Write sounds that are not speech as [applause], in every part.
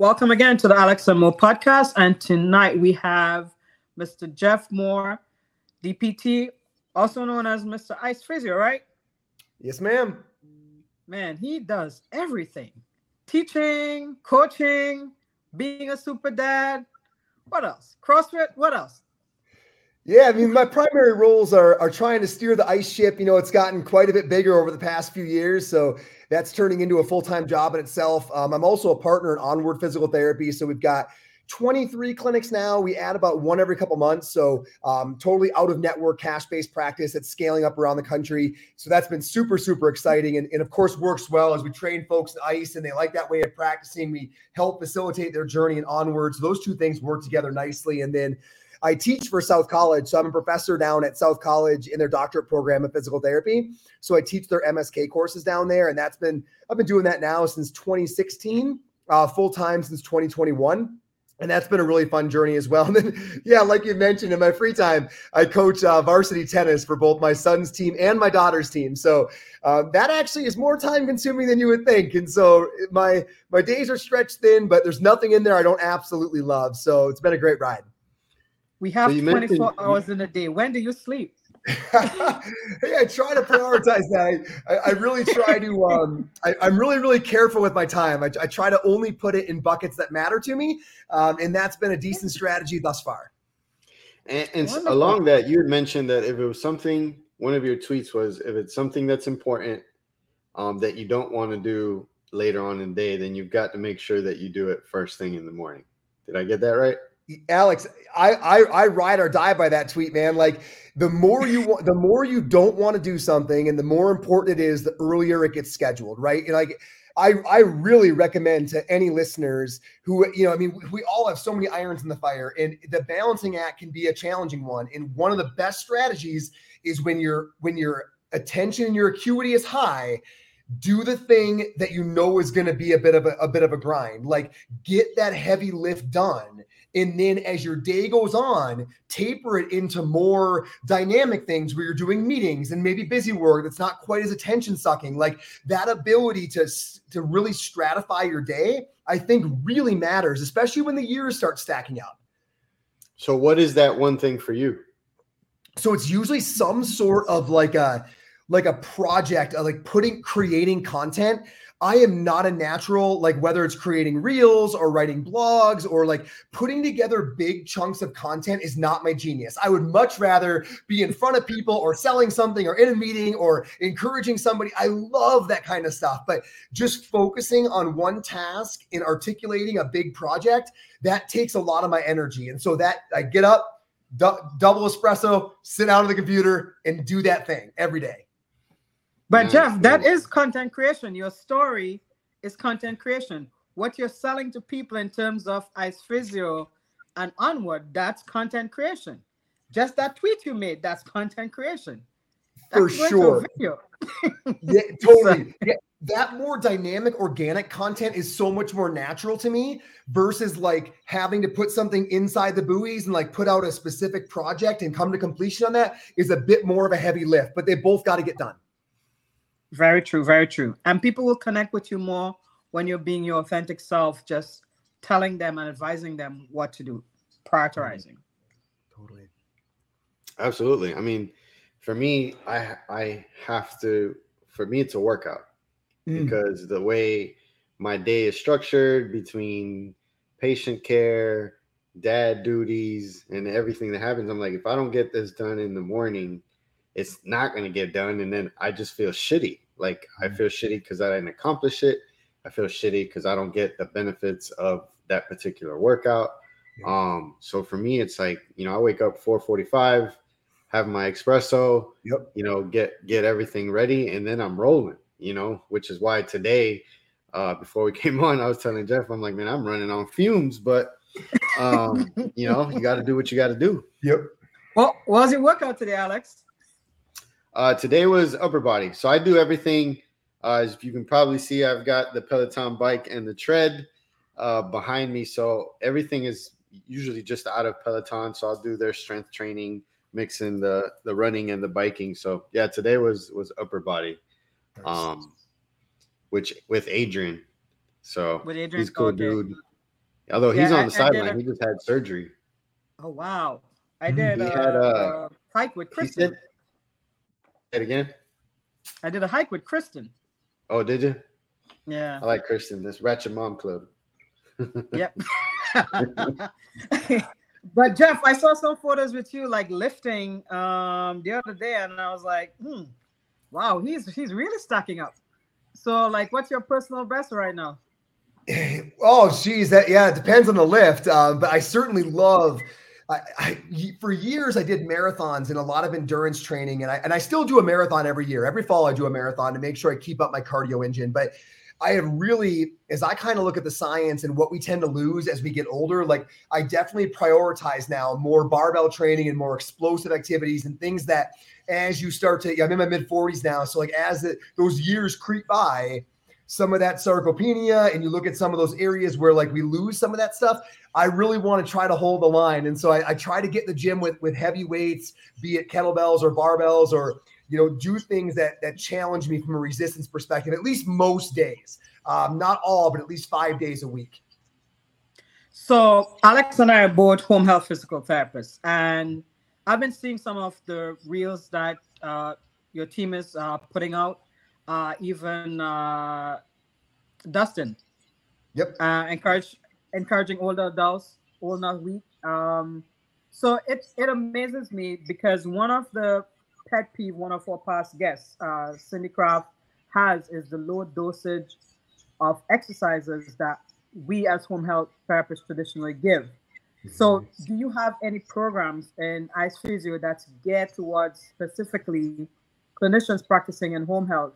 Welcome again to the Alex and Mo podcast. And tonight we have Mr. Jeff Moore, DPT, also known as Mr. Ice Physio, right? Yes, ma'am. Man, he does everything teaching, coaching, being a super dad. What else? CrossFit? What else? Yeah, I mean, my primary roles are are trying to steer the ice ship. You know, it's gotten quite a bit bigger over the past few years, so that's turning into a full time job in itself. Um, I'm also a partner in Onward Physical Therapy, so we've got 23 clinics now. We add about one every couple months, so um, totally out of network cash based practice that's scaling up around the country. So that's been super super exciting, and, and of course works well as we train folks in ice, and they like that way of practicing. We help facilitate their journey and onwards. Those two things work together nicely, and then I teach for South College. So I'm a professor down at South College in their doctorate program of physical therapy. So I teach their MSK courses down there. And that's been, I've been doing that now since 2016, uh, full time since 2021 and that's been a really fun journey as well. [laughs] And then, yeah, like you mentioned, in my free time, I coach uh, varsity tennis for both my son's team and my daughter's team. So uh, that actually is more time consuming than you would think. And so my my days are stretched thin, but there's nothing in there I don't absolutely love. So it's been a great ride. We have so 24 hours in a day. When do you sleep? [laughs] hey, I try to prioritize that. I, I, really try to. [laughs] Um, I, am really, really careful with my time. I, I, try to only put it in buckets that matter to me, um, and that's been a decent strategy thus far. And, and along that, you had mentioned that if it was something, one of your tweets was, if it's something that's important um, that you don't want to do later on in the day, then you've got to make sure that you do it first thing in the morning. Did I get that right? Alex, I, I I ride or die by that tweet, man. Like the more you want, the more you don't want to do something, and the more important it is, the earlier it gets scheduled, right? And like I I really recommend to any listeners who you know, I mean, we all have so many irons in the fire, and the balancing act can be a challenging one. And one of the best strategies is when your when your attention and your acuity is high do the thing that you know is going to be a bit of a, a bit of a grind like get that heavy lift done and then as your day goes on, taper it into more dynamic things where you're doing meetings and maybe busy work that's not quite as attention sucking. Like that ability to, to really stratify your day, I think really matters, especially when the years start stacking up. So, what is that one thing for you? So, it's usually some sort of like a like a project, of like putting creating content I am not a natural, like whether it's creating reels or writing blogs or like putting together big chunks of content is not my genius. I would much rather be in front of people or selling something or in a meeting or encouraging somebody. I love that kind of stuff. But just focusing on one task and articulating a big project, that takes a lot of my energy. And so that I get up, double espresso, sit out of the computer and do that thing every day. But yeah, Jeff, that is content creation. Your story is content creation. What you're selling to people in terms of ice physio and onward, that's content creation. Just that tweet you made, that's content creation. For sure. [laughs] yeah, totally. Yeah, that more dynamic, organic content is so much more natural to me versus like having to put something inside the buoys and like put out a specific project and come to completion on that is a bit more of a heavy lift, but they both got to get done. Very true, very true. And people will connect with you more when you're being your authentic self, just telling them and advising them what to do, prioritizing. Totally. Absolutely. I mean, for me, I I have to for me it's a workout mm. because the way my day is structured between patient care, dad duties, and everything that happens, I'm like, if I don't get this done in the morning, it's not going to get done and then i just feel shitty. Like i mm-hmm. feel shitty because i didn't accomplish it. I feel shitty because i don't get the benefits of that particular workout. Um so for me it's like you know i wake up 4:45 have my espresso yep. you know get get everything ready and then i'm rolling you know which is why today uh before we [laughs] came on i was telling jeff i'm like man i'm running on fumes but um you know you got to do what you got to do. Yep. Well what was your workout today alex uh, today was upper body. So I do everything. Uh, as you can probably see, I've got the Peloton bike and the tread uh, behind me. So everything is usually just out of Peloton. So I'll do their strength training, mixing the the running and the biking. So yeah, today was was upper body, um, which with Adrian. So with Adrian, he's cool okay. dude. Although he's yeah, on the sideline, he just had surgery. Oh wow! I mm-hmm. did. He uh, had uh, a hike with Kristen. Said, it again. I did a hike with Kristen. Oh, did you? Yeah. I like Kristen. This Ratchet Mom Club. [laughs] yep. [laughs] but Jeff, I saw some photos with you like lifting um the other day, and I was like, hmm, wow, he's he's really stacking up. So, like, what's your personal best right now? [laughs] Oh, geez, that yeah, it depends on the lift. Um, but I certainly love. I, I, for years I did marathons and a lot of endurance training, and I and I still do a marathon every year. Every fall I do a marathon to make sure I keep up my cardio engine. But I have really, as I kind of look at the science and what we tend to lose as we get older, like I definitely prioritize now more barbell training and more explosive activities and things that as you start to, I'm in my mid 40s now. So, like, as the, those years creep by, some of that sarcopenia and you look at some of those areas where like we lose some of that stuff i really want to try to hold the line. And so I, I, try to get the gym with with heavy weights be it kettlebells or barbells or you know do things that that challenge me from a resistance perspective at least most days. Um, not all but at least five days a week. So alex and i are both home health physical therapists and i've been seeing some of the reels that uh, your team is uh, putting out uh, even uh, Dustin. Yep. Uh, encourage encouraging older adults, old not weak. Um, so it it amazes me because one of the pet peeve one of our past guests, uh, Cindy Craft, has is the low dosage of exercises that we as home health therapists traditionally give. So, do you have any programs in ICE Physio that's geared towards specifically clinicians practicing in home health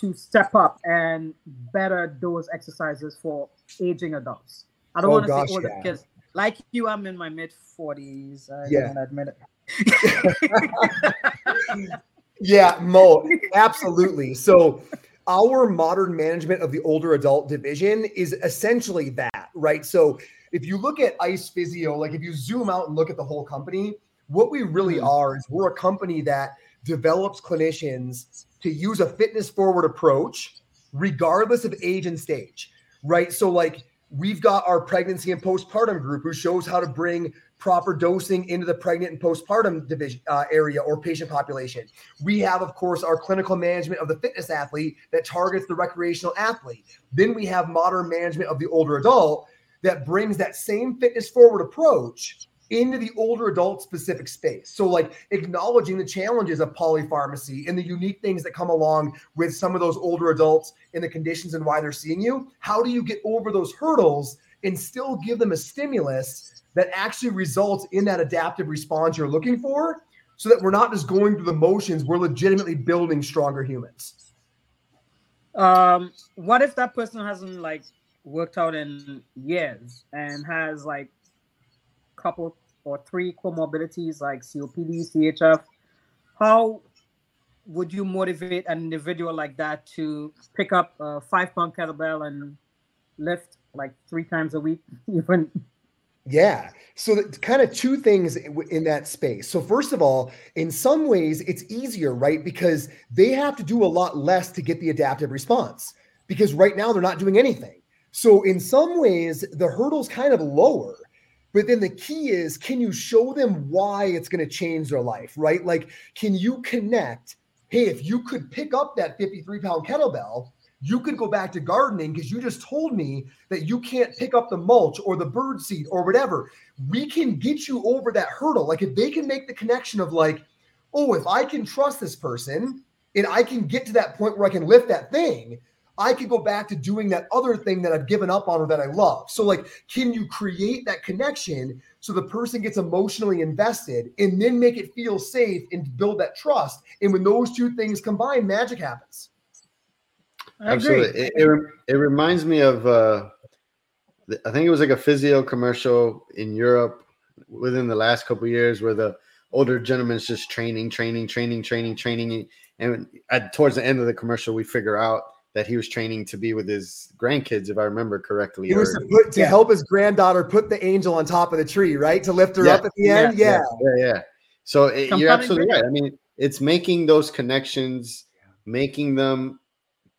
to step up and better those exercises for aging adults. I don't oh, want to say older yeah. kids. Like you, I'm in my mid 40s. I yeah. admit it. [laughs] yeah, Mo, absolutely. So, our modern management of the older adult division is essentially that, right? So, if you look at ICE Physio, like if you zoom out and look at the whole company, what we really mm-hmm. are is we're a company that develops clinicians to use a fitness forward approach, regardless of age and stage, right? So, like, we've got our pregnancy and postpartum group who shows how to bring proper dosing into the pregnant and postpartum division uh, area or patient population. We have, of course, our clinical management of the fitness athlete that targets the recreational athlete. Then we have modern management of the older adult that brings that same fitness forward approach into the older adult specific space. So, like acknowledging the challenges of polypharmacy and the unique things that come along with some of those older adults and the conditions and why they're seeing you. How do you get over those hurdles and still give them a stimulus that actually results in that adaptive response you're looking for so that we're not just going through the motions, we're legitimately building stronger humans? Um, what if that person hasn't like worked out in years and has like couple or three comorbidities like COPD, CHF, how would you motivate an individual like that to pick up a five pound kettlebell and lift like three times a week, [laughs] even? Yeah. So, kind of two things in that space. So, first of all, in some ways, it's easier, right? Because they have to do a lot less to get the adaptive response because right now they're not doing anything. So, in some ways, the hurdle's kind of lower but then the key is can you show them why it's going to change their life, right? Like, can you connect? Hey, if you could pick up that 53 pound kettlebell, you could go back to gardening because you just told me that you can't pick up the mulch or the bird seed or whatever. We can get you over that hurdle. Like, if they can make the connection of, like, oh, if I can trust this person and I can get to that point where I can lift that thing, I could go back to doing that other thing that I've given up on or that I love. So, like, can you create that connection so the person gets emotionally invested and then make it feel safe and build that trust? And when those two things combine, magic happens. Absolutely. It, it, it, reminds me of, uh, I think it was like a physio commercial in Europe within the last couple years where the older gentleman's just training, training, training, training, training. And at, towards the end of the commercial, we figure out that he was training to be with his grandkids, if I remember correctly. He was to, put, to yeah. help his granddaughter put the angel on top of the tree, right? To lift her yeah. up at the end. Yeah. Yeah. Yeah. yeah. So it, you're absolutely right. I mean, it's making those connections, making them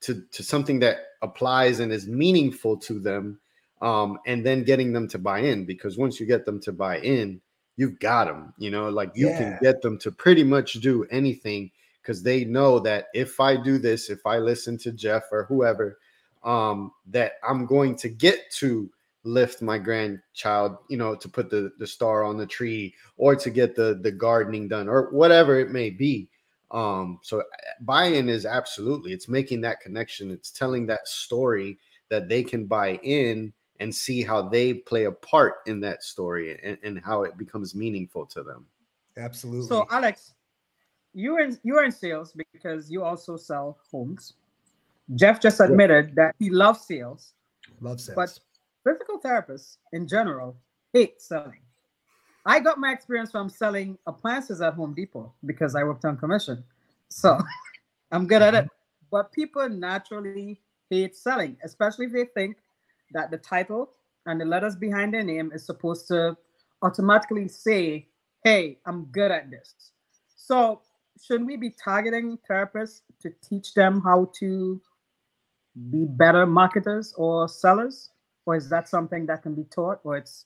to, to something that applies and is meaningful to them. um, and then getting them to buy in because once you get them to buy in, you've got them. You know, like you yeah. can get them to pretty much do anything because they know that if I do this, if I listen to Jeff or whoever, um, that I'm going to get to lift my grandchild, you know, to put the the star on the tree or to get the the gardening done or whatever it may be. Um, so buy-in is absolutely it's making that connection, it's telling that story that they can buy in and see how they play a part in that story and, and how it becomes meaningful to them. Absolutely. So Alex, you're in you're in sales because you also sell homes. Jeff just admitted yeah. that he loves sales. Love sales. But physical therapists in general hate selling. I got my experience from selling appliances at Home Depot because I worked on commission. So [laughs] I'm good at it. But people naturally hate selling, especially if they think that the title and the letters behind their name is supposed to automatically say, hey, I'm good at this. So should we be targeting therapists to teach them how to be better marketers or sellers? Or is that something that can be taught or it's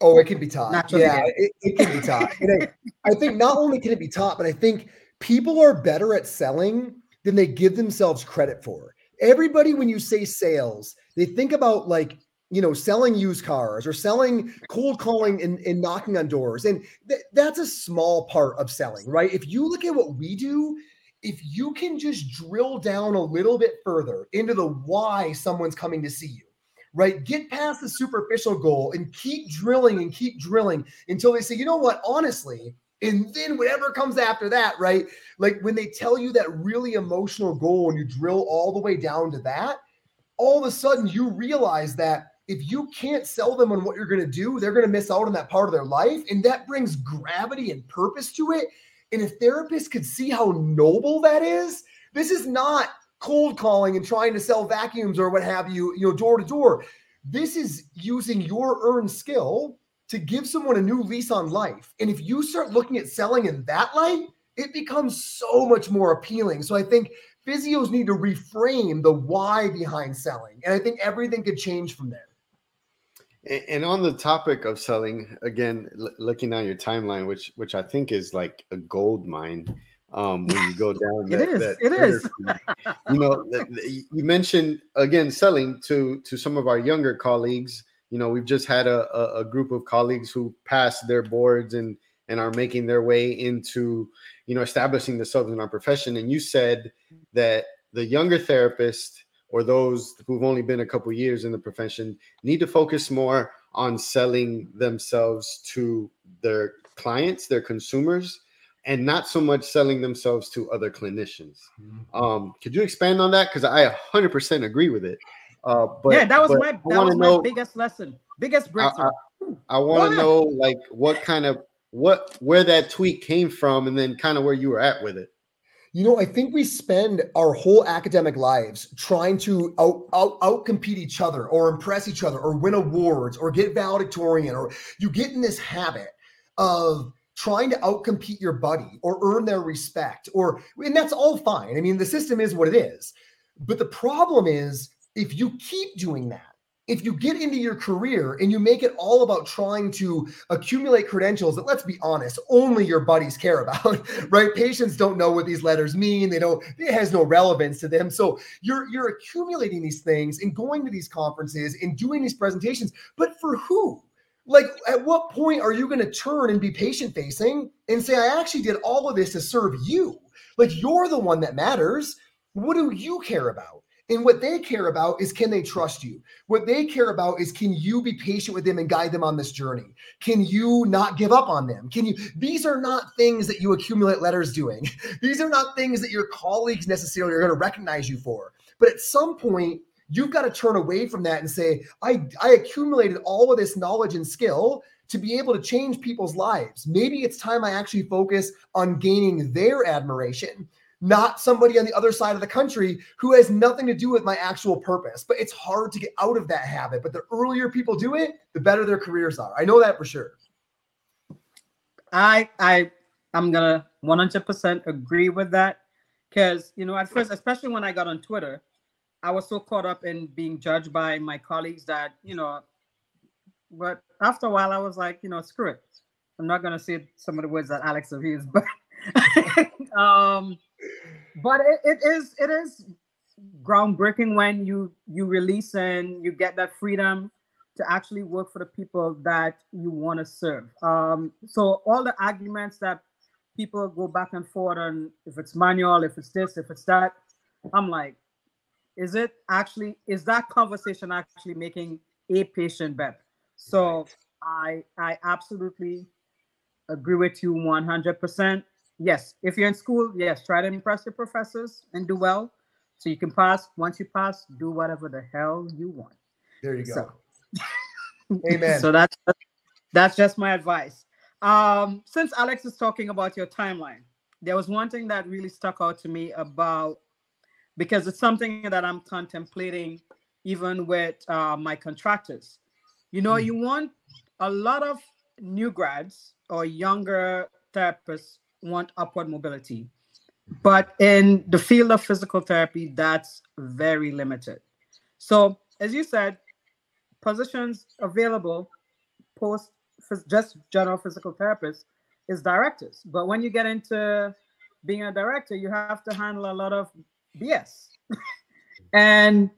Oh, it can be taught. Yeah, it, it, can be taught. I, I think not only can it be taught, but I think people are better at selling than they give themselves credit for. Everybody, when you say sales, they think about like you know selling used cars or selling cold calling and, and knocking on doors. And th- that's a small part of selling right? If you look at what we do if you can just drill down a little bit further into the why someone's coming to see you, right? Get past the superficial goal and keep drilling and keep drilling until they say, you know what, honestly, and then whatever comes after that, right? Like when they tell you that really emotional goal and you drill all the way down to that, all of a sudden you realize that if you can't sell them on what you're going to do, they're going to miss out on that part of their life. And that brings gravity and purpose to it. And if therapists could see how noble that is, this is not cold calling and trying to sell vacuums or what have you, you know, door to door. This is using your earned skill to give someone a new lease on life. And if you start looking at selling in that light, it becomes so much more appealing. So I think physios need to reframe the why behind selling. And I think everything could change from there. And on the topic of selling, again, l- looking at your timeline, which which I think is like a gold mine, um, when you go [laughs] down. That, it is. It is. you know, you mentioned again selling to to some of our younger colleagues. You know, we've just had a, a, a group of colleagues who passed their boards and and are making their way into you know establishing themselves in our profession. And you said that the younger therapist or those who've only been a couple years in the profession need to focus more on selling themselves to their clients, their consumers, and not so much selling themselves to other clinicians. Mm-hmm. Um, could you expand on that? Because I 100% agree with it. Uh, but yeah, that was my that was my know, biggest lesson, biggest breakthrough. I, I, I want to know like what kind of what where that tweet came from, and then kind of where you were at with it. You know, I think we spend our whole academic lives trying to out, out, out compete each other or impress each other or win awards or get valedictorian or you get in this habit of trying to outcompete your buddy or earn their respect or and that's all fine. I mean, the system is what it is. But the problem is if you keep doing that, if you get into your career and you make it all about trying to accumulate credentials that let's be honest only your buddies care about [laughs] right? Patients don't know what these letters mean. They don't it has no relevance to them. So you're you're accumulating these things and going to these conferences and doing these presentations but for who? Like at what point are you going to turn and be patient facing and say i actually did all of this to serve you. Like you're the one that matters. What do you care about and what they care about is can they trust you? What they care about is can you be patient with them and guide them on this journey? Can you not give up on them? Can you? These are not things that you accumulate letters doing. [laughs] These are not things that your colleagues necessarily are going to recognize you for. But at some point, you've got to turn away from that and say, I, I accumulated all of this knowledge and skill to be able to change people's lives. Maybe it's time I actually focus on gaining their admiration not somebody on the other side of the country who has nothing to do with my actual purpose. But it's hard to get out of that habit. But the earlier people do it, the better their careers are. I know that for sure. I I I'm gonna 100% agree with that because you know at first, especially when I got on Twitter, I was so caught up in being judged by my colleagues that, you know, but after a while I was like, you know, screw it. I'm not gonna say some of the words that Alex have used, but [laughs] um but it, it is it is groundbreaking when you you release and you get that freedom to actually work for the people that you want to serve. Um, so all the arguments that people go back and forth on if it's manual, if it's this, if it's that, I'm like, is it actually is that conversation actually making a patient better? So I I absolutely agree with you 100%. Yes, if you're in school, yes, try to impress your professors and do well so you can pass. Once you pass, do whatever the hell you want. There you go. So, [laughs] Amen. so that's that's just my advice. Um, since Alex is talking about your timeline, there was one thing that really stuck out to me about because it's something that I'm contemplating even with uh, my contractors. You know, Mm. you want a lot of new grads or younger therapists want upward mobility, but in the field of physical therapy, that's very limited. So, as you said, positions available post just general physical therapists is directors. But when you get into being a director, you have to handle a lot of BS. [laughs] and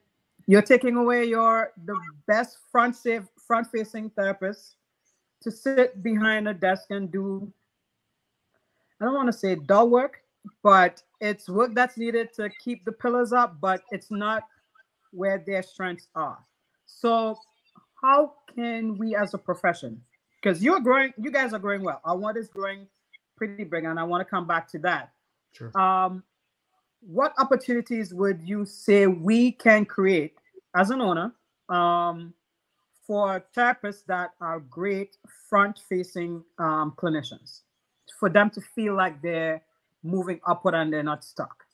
you're taking away your the best front safe front facing therapist to sit behind a desk and do I don't want to say dull work, but it's work that's needed to keep the pillars up, but it's not where their strengths are. So how can we as a profession because you're growing you guys are growing well our one is growing pretty big and i want to come back to that Sure. um what opportunities would you say we can create as an owner um for therapists that are great front facing um, clinicians for them to feel like they're moving upward and they're not stuck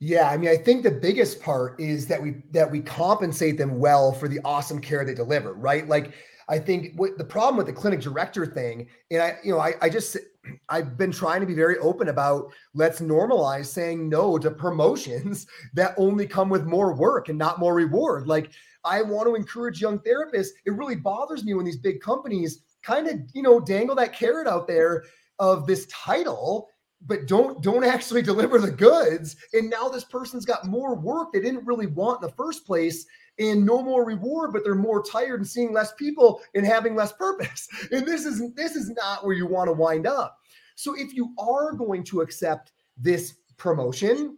Yeah, I mean, I think the biggest part is that we that we compensate them well for the awesome care they deliver, right? Like, I think what the problem with the clinic director thing, and I, you know, I, I just [clears throat] I've been trying to be very open about let's normalize saying no to promotions [laughs] that only come with more work and not more reward. Like, I want to encourage young therapists. It really bothers me when these big companies kind of, you know, dangle that carrot out there of this title but don't don't actually [laughs] deliver the goods and now this person's got more work they didn't really want in the first place and no more reward but they're more tired and seeing less people and having less purpose [laughs] and this is this is not where you want to wind up so if you are going to accept this promotion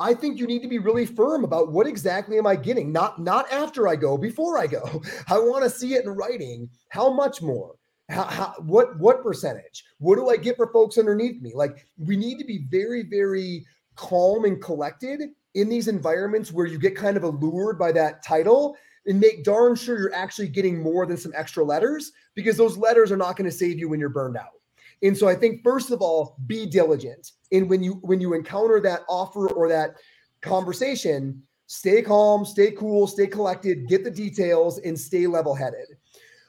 I think you need to be really firm about what exactly am I getting? Not not after I go, before I go. [laughs] I want to see it in writing. How much more? How, how, what what percentage? What do I get for folks underneath me? Like we need to be very very calm and collected in these environments where you get kind of allured by that title and make darn sure you're actually getting more than some extra letters because those letters are not going to save you when you're burned out. And so I think first of all, be diligent. And when you when you encounter that offer or that conversation, stay calm, stay cool, stay collected, get the details, and stay level-headed.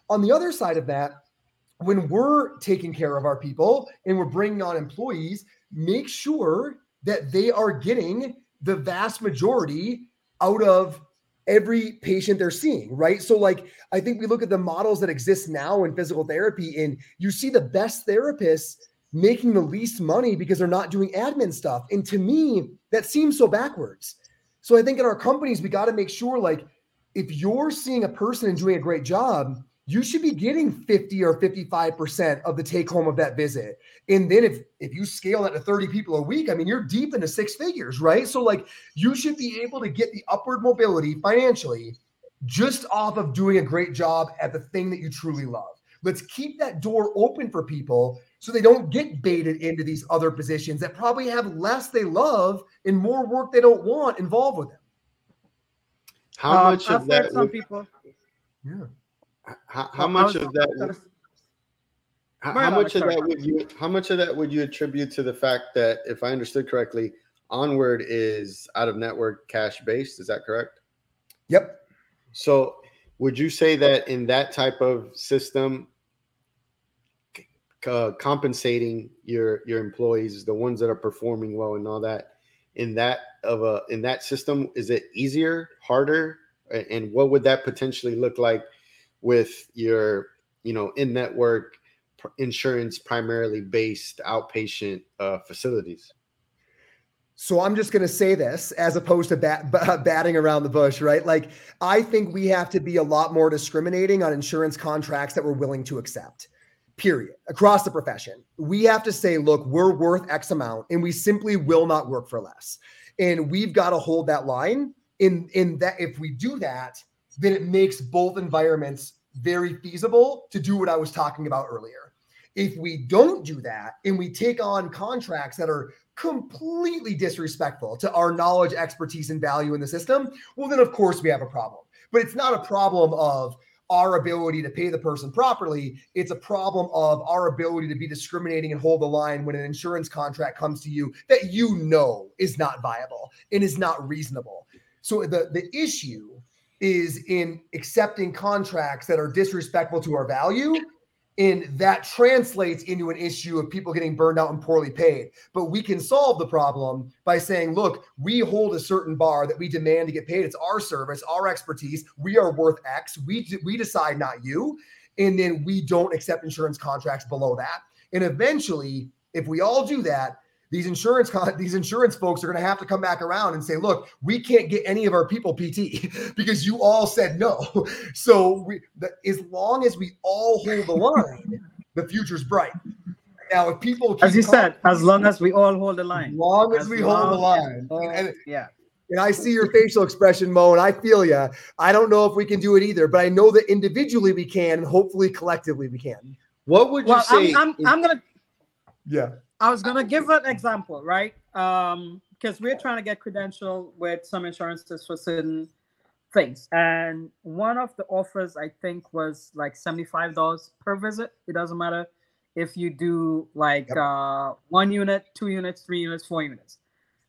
On the other side of that, when we're taking care of our people and we're bringing on employees, make sure that they are getting the vast majority out of every patient they're seeing, right? So, like, I think we look at the models that exist now in physical therapy, and you see the best therapists making the least money because they're not doing admin stuff. And to me, that seems so backwards. So, I think in our companies, we got to make sure, like, if you're seeing a person and doing a great job, you should be getting 50 or 55% of the take home of that visit. And then if if you scale that to 30 people a week, I mean you're deep into six figures, right? So like you should be able to get the upward mobility financially just off of doing a great job at the thing that you truly love. Let's keep that door open for people so they don't get baited into these other positions that probably have less they love and more work they don't want involved with them. How Um, much I've of that? some Would, people Yeah. How, how much of that? How, how much of that would you? How much of that would you attribute to the fact that, if I understood correctly, Onward is out of network cash based? Is that correct? Yep. So, would you say that in that type of system, c- uh, compensating your your employees, the ones that are performing well and all that, in that of a in that system? Is it easier, harder, and what would that potentially look like with your you know in network insurance primarily based outpatient uh, facilities? So I'm just going to say this as opposed to bat, [laughs] batting around the bush, right? Like I think we have to be a lot more discriminating on insurance contracts that we're willing to accept. Period. Across the profession. We have to say, look, we're worth X amount and we simply will not work for less. And we've got to hold that line in in that if we do that, then it makes both environments very feasible to do what I was talking about earlier. If we don't do that and we take on contracts that are completely disrespectful to our knowledge, expertise, and value in the system, well, then of course we have a problem. But it's not a problem of our ability to pay the person properly. It's a problem of our ability to be discriminating and hold the line when an insurance contract comes to you that you know is not viable and is not reasonable. So the, the issue is in accepting contracts that are disrespectful to our value and that translates into an issue of people getting burned out and poorly paid. But we can solve the problem by saying, look, we hold a certain bar that we demand to get paid. It's our service, our expertise. We are worth X. We, we decide, not you. And then we don't accept insurance contracts below that. And eventually, if we all do that, these insurance [laughs] these insurance folks are going to have to come back around and say, look, we can't get any of our people PT [laughs] because you all said no. [laughs] So we, the, as long as we all hold the line, the future's bright. Now, if people, as you said, as long as we all hold the line, long as, as we hold the line, and, yeah. And I see your facial expression, Mo, and I feel you. I don't know if we can do it either, but I know that individually we can, and hopefully collectively we can. What would you well, say? I'm, I'm, I'm gonna. Yeah. I was gonna give an example, right? Um, because we're trying to get credential with some insurances for certain things, and one of the offers I think was like seventy-five dollars per visit. It doesn't matter if you do like yep. uh, one unit, two units, three units, four units.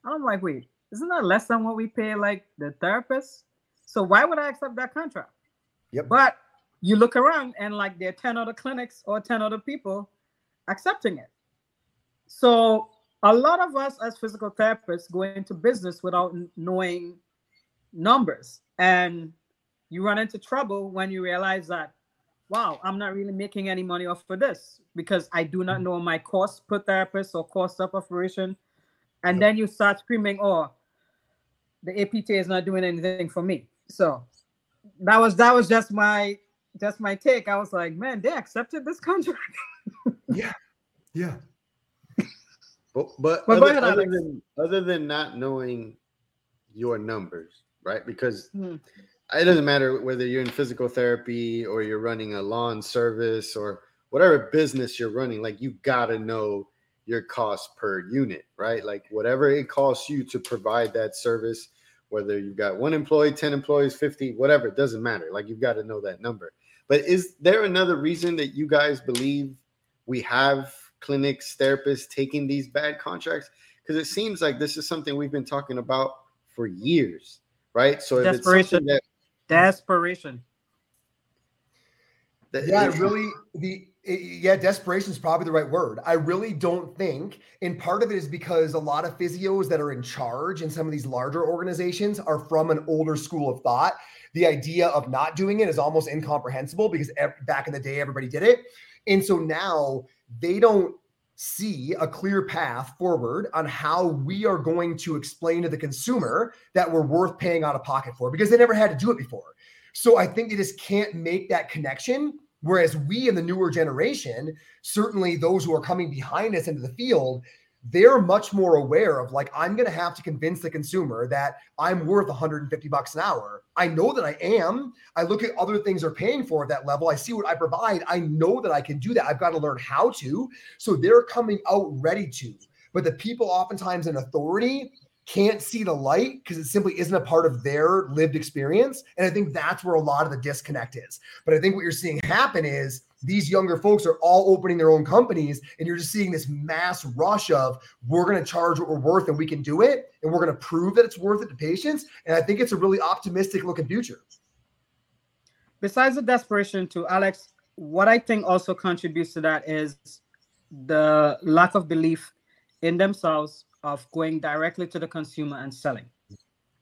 I'm like, wait, isn't that less than what we pay like the therapist? So why would I accept that contract? Yep. But you look around and like there are 10 other clinics or 10 other people accepting it. So a lot of us as physical therapists go into business without knowing numbers. And you run into trouble when you realize that wow i'm not really making any money off of this because i do not mm-hmm. know my cost per therapist or cost of operation. And then you start screaming oh the apt is not doing anything for me. So that was that was just my just my take. I was like man they accepted this contract. [laughs] Yeah. Yeah but, but well, other, other, than, other than not knowing your numbers, right? Because hmm. it doesn't matter whether you're in physical therapy or you're running a lawn service or whatever business you're running, like you gotta know your cost per unit, right? Like whatever it costs you to provide that service, whether you've got one employee, 10 employees, 50, whatever, it doesn't matter. Like you've got to know that number. But is there another reason that you guys believe we have clinics, therapists taking these bad contracts? Because it seems like this is something we've been talking about for years, right? So desperation, that, desperation. That, yeah, really the eh, yeah, desperation is probably the right word. I really don't think, and part of it is because a lot of physios that are in charge in some of these larger organizations are from an older school of thought. The idea of not doing it is almost incomprehensible because back in the day, everybody did it. And so now they don't see a clear path forward on how we are going to explain to the consumer that we're worth paying out of pocket for because they never had to do it before. So I think they just can't make that connection. Whereas we in the newer generation, certainly those who are coming behind us into the field, they're much more aware of like i'm going to have to convince the consumer that i'm worth 150 bucks an hour. I know that i am. I look at other things they're paying for at that level. I see what i provide. I know that i can do that. I've got to learn how to. So they're coming out ready to. But the people oftentimes in authority can't see the light because it simply isn't a part of their lived experience. And i think that's where a lot of the disconnect is. But i think what you're seeing happen is these younger folks are all opening their own companies and you're just seeing this mass rush of we're going to charge what we're worth and we can do it and we're going to prove that it's worth it to patients and i think it's a really optimistic looking future besides the desperation to alex what i think also contributes to that is the lack of belief in themselves of going directly to the consumer and selling.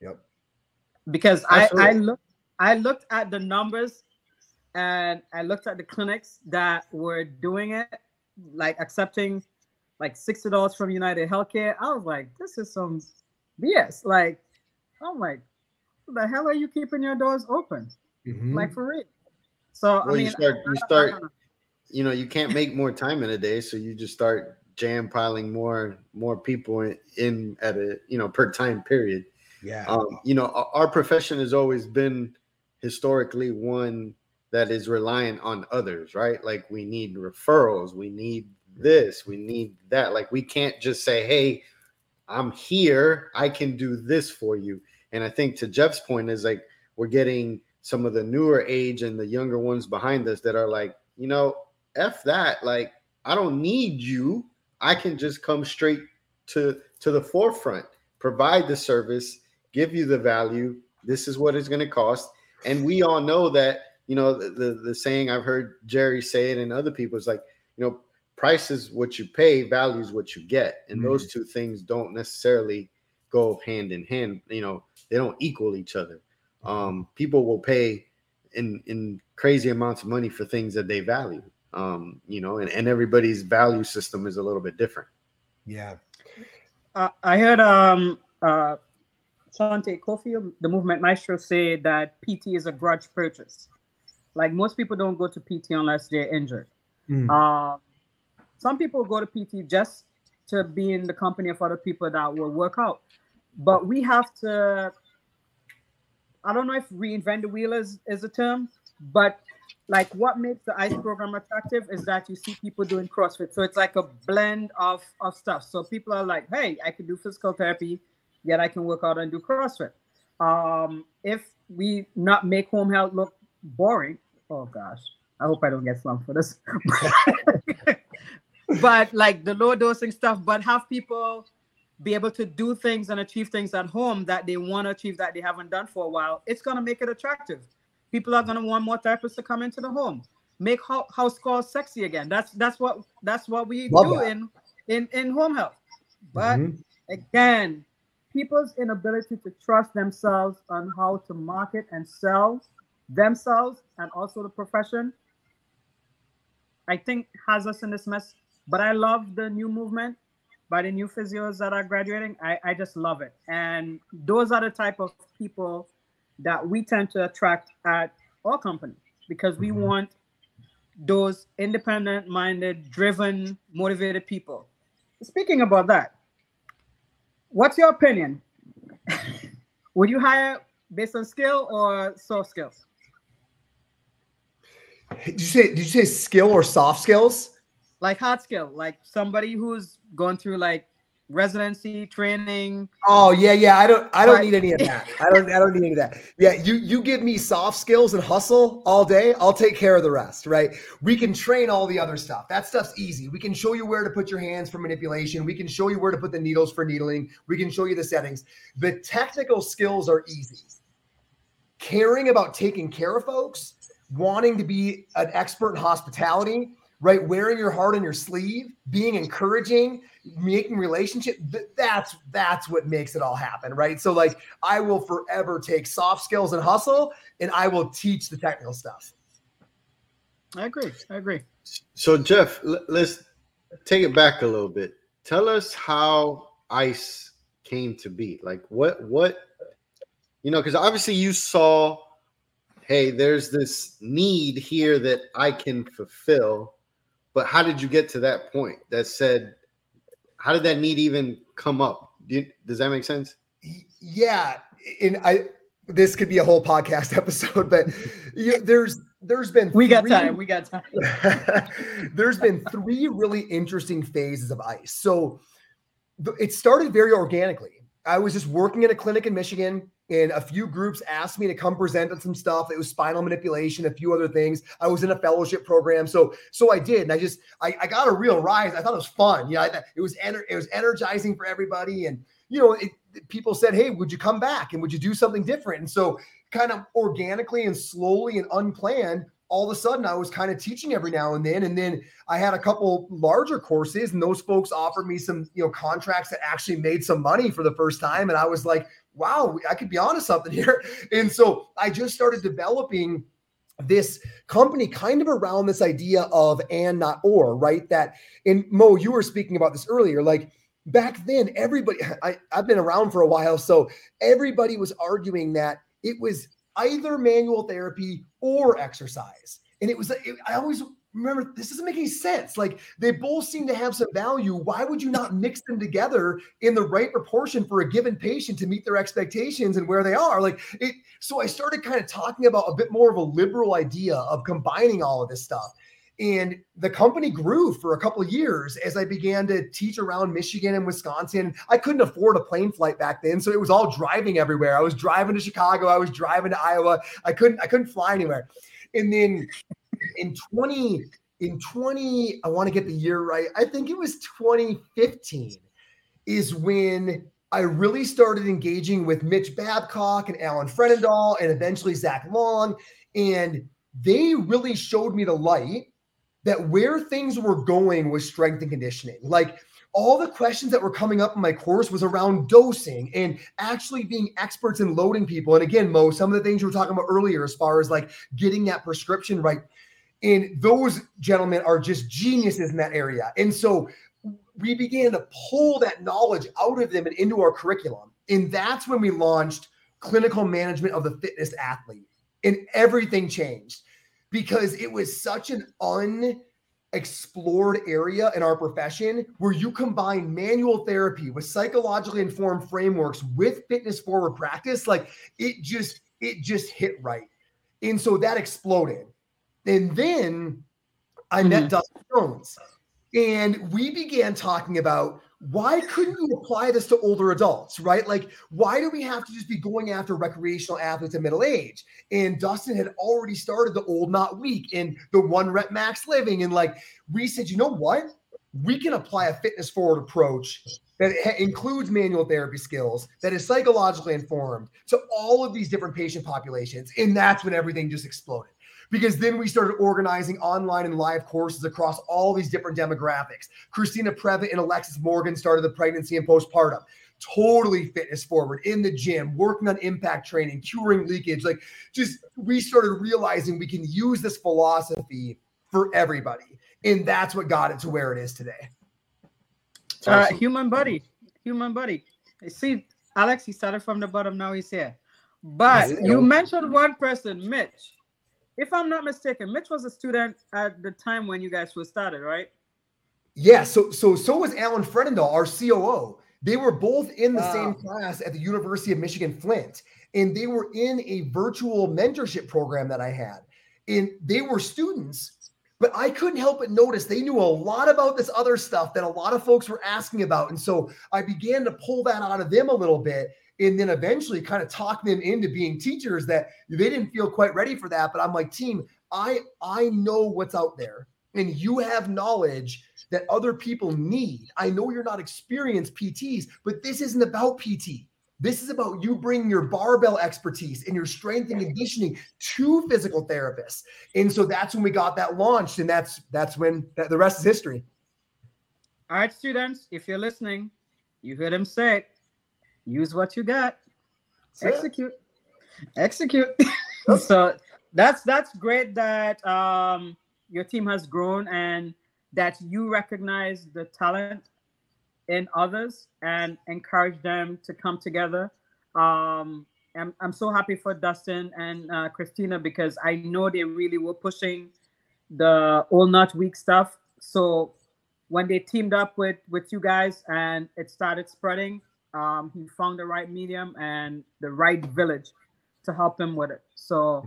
Yep. Because I, I looked I looked at the numbers and I looked at the clinics that were doing it, like accepting like sixty dollars from United Healthcare. I was like, this is some BS. Like, I'm like, the hell are you keeping your doors open? Mm-hmm. Like for real. So well, I mean, you start, you start, [laughs] you know, you can't make more time in a day, so you just start jam piling more more people in, in at a you know per time period. Yeah. Um, you know, our profession has always been historically one that is reliant on others, right? Like we need referrals, we need this, we need that. Like we can't just say, "Hey, I'm here, I can do this for you." And I think to Jeff's point is like we're getting some of the newer age and the younger ones behind us that are like, you know, f that. Like I don't need you. I can just come straight to to the forefront, provide the service, give you the value. This is what it's going to cost, and we all know that. You know the, the the saying I've heard Jerry say it and other people is like, you know, price is what you pay, value is what you get, and mm-hmm. those two things don't necessarily go hand in hand. You know, they don't equal each other. Um, people will pay in in crazy amounts of money for things that they value. Um, you know, and, and everybody's value system is a little bit different. Yeah. Uh, I heard um uh Shante Cofield, the movement maestro, say that PT is a grudge purchase. Like most people don't go to PT unless they're injured. Mm. Uh, some people go to PT just to be in the company of other people that will work out. But we have to I don't know if reinvent the wheel is, is a term, but like what makes the ICE program attractive is that you see people doing CrossFit. So it's like a blend of, of stuff. So people are like, hey, I can do physical therapy, yet I can work out and do CrossFit. Um, if we not make home health look boring, oh gosh, I hope I don't get slumped for this. [laughs] but like the low dosing stuff, but have people be able to do things and achieve things at home that they want to achieve that they haven't done for a while, it's going to make it attractive. People are going to want more therapists to come into the home, make house calls sexy again. That's that's what that's what we Love do that. in in in home health. But mm-hmm. again, people's inability to trust themselves on how to market and sell themselves and also the profession, I think has us in this mess. But I love the new movement by the new physios that are graduating. I, I just love it. And those are the type of people that we tend to attract at our company because we mm-hmm. want those independent minded, driven, motivated people. Speaking about that, what's your opinion? [laughs] Would you hire based on skill or soft skills? Did you say did you say skill or soft skills? like hard skill, like somebody who's going through like residency training. Oh yeah, yeah. I don't I don't but, need any of that. I don't I don't need any of that. Yeah, you you give me soft skills and hustle all day, I'll take care of the rest, right? We can train all the other stuff. That stuff's easy. We can show you where to put your hands for manipulation. We can show you where to put the needles for needling. We can show you the settings. The technical skills are easy. Caring about taking care of folks, wanting to be an expert in hospitality, right? Wearing your heart on your sleeve, being encouraging, making relationship. That's that's what makes it all happen, right? So like I will forever take soft skills and hustle, and I will teach the technical stuff. I agree. I agree. So Jeff, let's take it back a little bit. Tell us how ICE came to be. Like what what you know, because obviously you saw, hey, there's this need here that I can fulfill but how did you get to that point that said, how did that need even come up? Do you, does that make sense? Yeah. And I, this could be a whole podcast [laughs] episode, but you, there's, there's been, we got time. We got time. [laughs] there's been three really interesting phases of ice. So it started very organically. I was just working in a clinic in Michigan and a few groups asked me to come present on some stuff. It was spinal manipulation, a few other things. I was in a fellowship program, so so I did, and I just I, I got a real rise. I thought it was fun. Yeah, you know, it was ener- it was energizing for everybody, and you know, it, people said, "Hey, would you come back and would you do something different?" And so, kind of organically and slowly and unplanned, all of a sudden I was kind of teaching every now and then. And then I had a couple larger courses, and those folks offered me some, you know, contracts that actually made some money for the first time. And I was like, wow, I could be onto something [laughs] here. And so I just started developing this company kind of around this idea of and not or, right? That in Mo, you were speaking about this earlier, like back then, everybody, [laughs] I, I've been around for a while, so everybody was arguing that it was either manual therapy or exercise. And it was, it, I always remember this doesn't make any sense. Like they both seem to have some value. Why would you not [laughs] mix them together in the right proportion for a given patient to meet their expectations and where they are? Like it. So I started kind of talking about a bit more of a liberal idea of combining all of this stuff. And the company grew for a couple of years as I began to teach around Michigan and Wisconsin. I couldn't afford a plane flight back then, so it was all driving everywhere. I was driving to Chicago, I was driving to Iowa. I couldn't I couldn't fly anywhere. And then in 20 in 20 I want to get the year right. I think it was 2015 is when I really started engaging with Mitch Babcock and Alan Fredendall and eventually Zach Long and they really showed me the light that where things were going was strength and conditioning. Like all the questions that were coming up in my course was around dosing and actually being experts in loading people. And again, Mo, some of the things you were talking about earlier, as far as like getting that prescription right. And those gentlemen are just geniuses in that area. And so we began to pull that knowledge out of them and into our curriculum. And that's when we launched clinical management of the fitness athlete. And everything changed because it was such an unexplored area in our profession where you combine manual therapy with psychologically informed frameworks with fitness forward practice like it just it just hit right and so that exploded and then i mm-hmm. met dustin jones and we began talking about why couldn't you apply this to older adults, right? Like, why do we have to just be going after recreational athletes at middle age? And Dustin had already started the old, not weak, and the one rep max living. And like, we said, you know what? We can apply a fitness forward approach that includes manual therapy skills, that is psychologically informed to all of these different patient populations. And that's when everything just exploded because then we started organizing online and live courses across all these different demographics. Christina Prevett and Alexis Morgan started the pregnancy and postpartum. Totally fitness forward in the gym, working on impact training, curing leakage. Like, just we started realizing we can use this philosophy for everybody. And that's what got it to where it is today. Uh, human body, human body. See, Alex, he started from the bottom, now he's here. But you mentioned one person, Mitch if I'm not mistaken, Mitch was a student at the time when you guys first started, right? Yeah. So so so was Alan Fredendall, our COO. They were both in the wow. same class at the University of Michigan Flint, and they were in a virtual mentorship program that I had. And they were students, but I couldn't help but notice they knew a lot about this other stuff that a lot of folks were asking about. And so I began to pull that out of them a little bit and then eventually kind of talk them into being teachers that they didn't feel quite ready for that. But i'm like team i i know what's out there and you have knowledge that other people need. I know you're not experienced pts but this isn't about pt this is about you bringing your barbell expertise and your strength and conditioning to physical therapists. And so that's when we got that launched and that's that's when the rest is history. All right students if you're listening you heard him say use what you got. That's execute. It. execute [laughs] so that's that's great that um your team has grown and that you recognize the talent in others and encourage them to come together. Um I'm, I'm so happy for Dustin and uh, Christina because I know they really were pushing the old not weak stuff. So when they teamed up with with you guys and it started spreading, um, he found the right medium and the right village to help him with it. So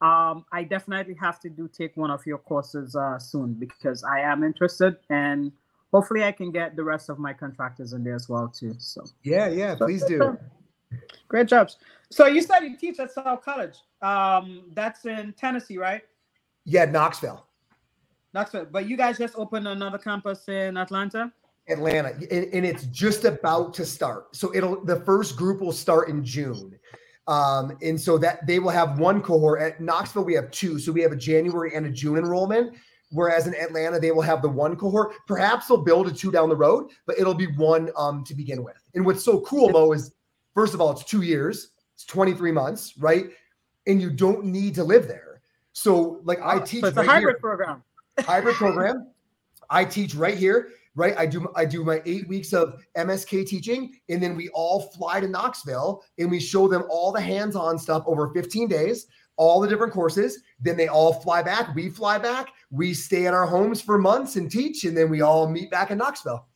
um, I definitely have to do take one of your courses uh, soon because I am interested and hopefully I can get the rest of my contractors in there as well too. So yeah, yeah, please do. [laughs] Great jobs. So you said you teach at South College. Um, that's in Tennessee, right? Yeah, Knoxville. Knoxville. But you guys just opened another campus in Atlanta. Atlanta, and, and, it's just about to start. So it'll the first group will start in June. Um, and so that they will have one cohort at Knoxville. We have two. So we have a January and a June enrollment. Whereas in Atlanta, they will have the one cohort. Perhaps they'll build a two down the road, but it'll be one um, to begin with. And what's so cool, Mo, is first of all, it's two years, it's 23 months, right? And you don't need to live there. So, like, I teach. So it's right a hybrid here. program. hybrid program. I teach right here right? I do I do my eight weeks of MSK teaching, and then we all fly to Knoxville and we show them all the hands-on stuff over 15 days, all the different courses. Then they all fly back. We fly back. We stay in our homes for months and teach, and then we all meet back in Knoxville.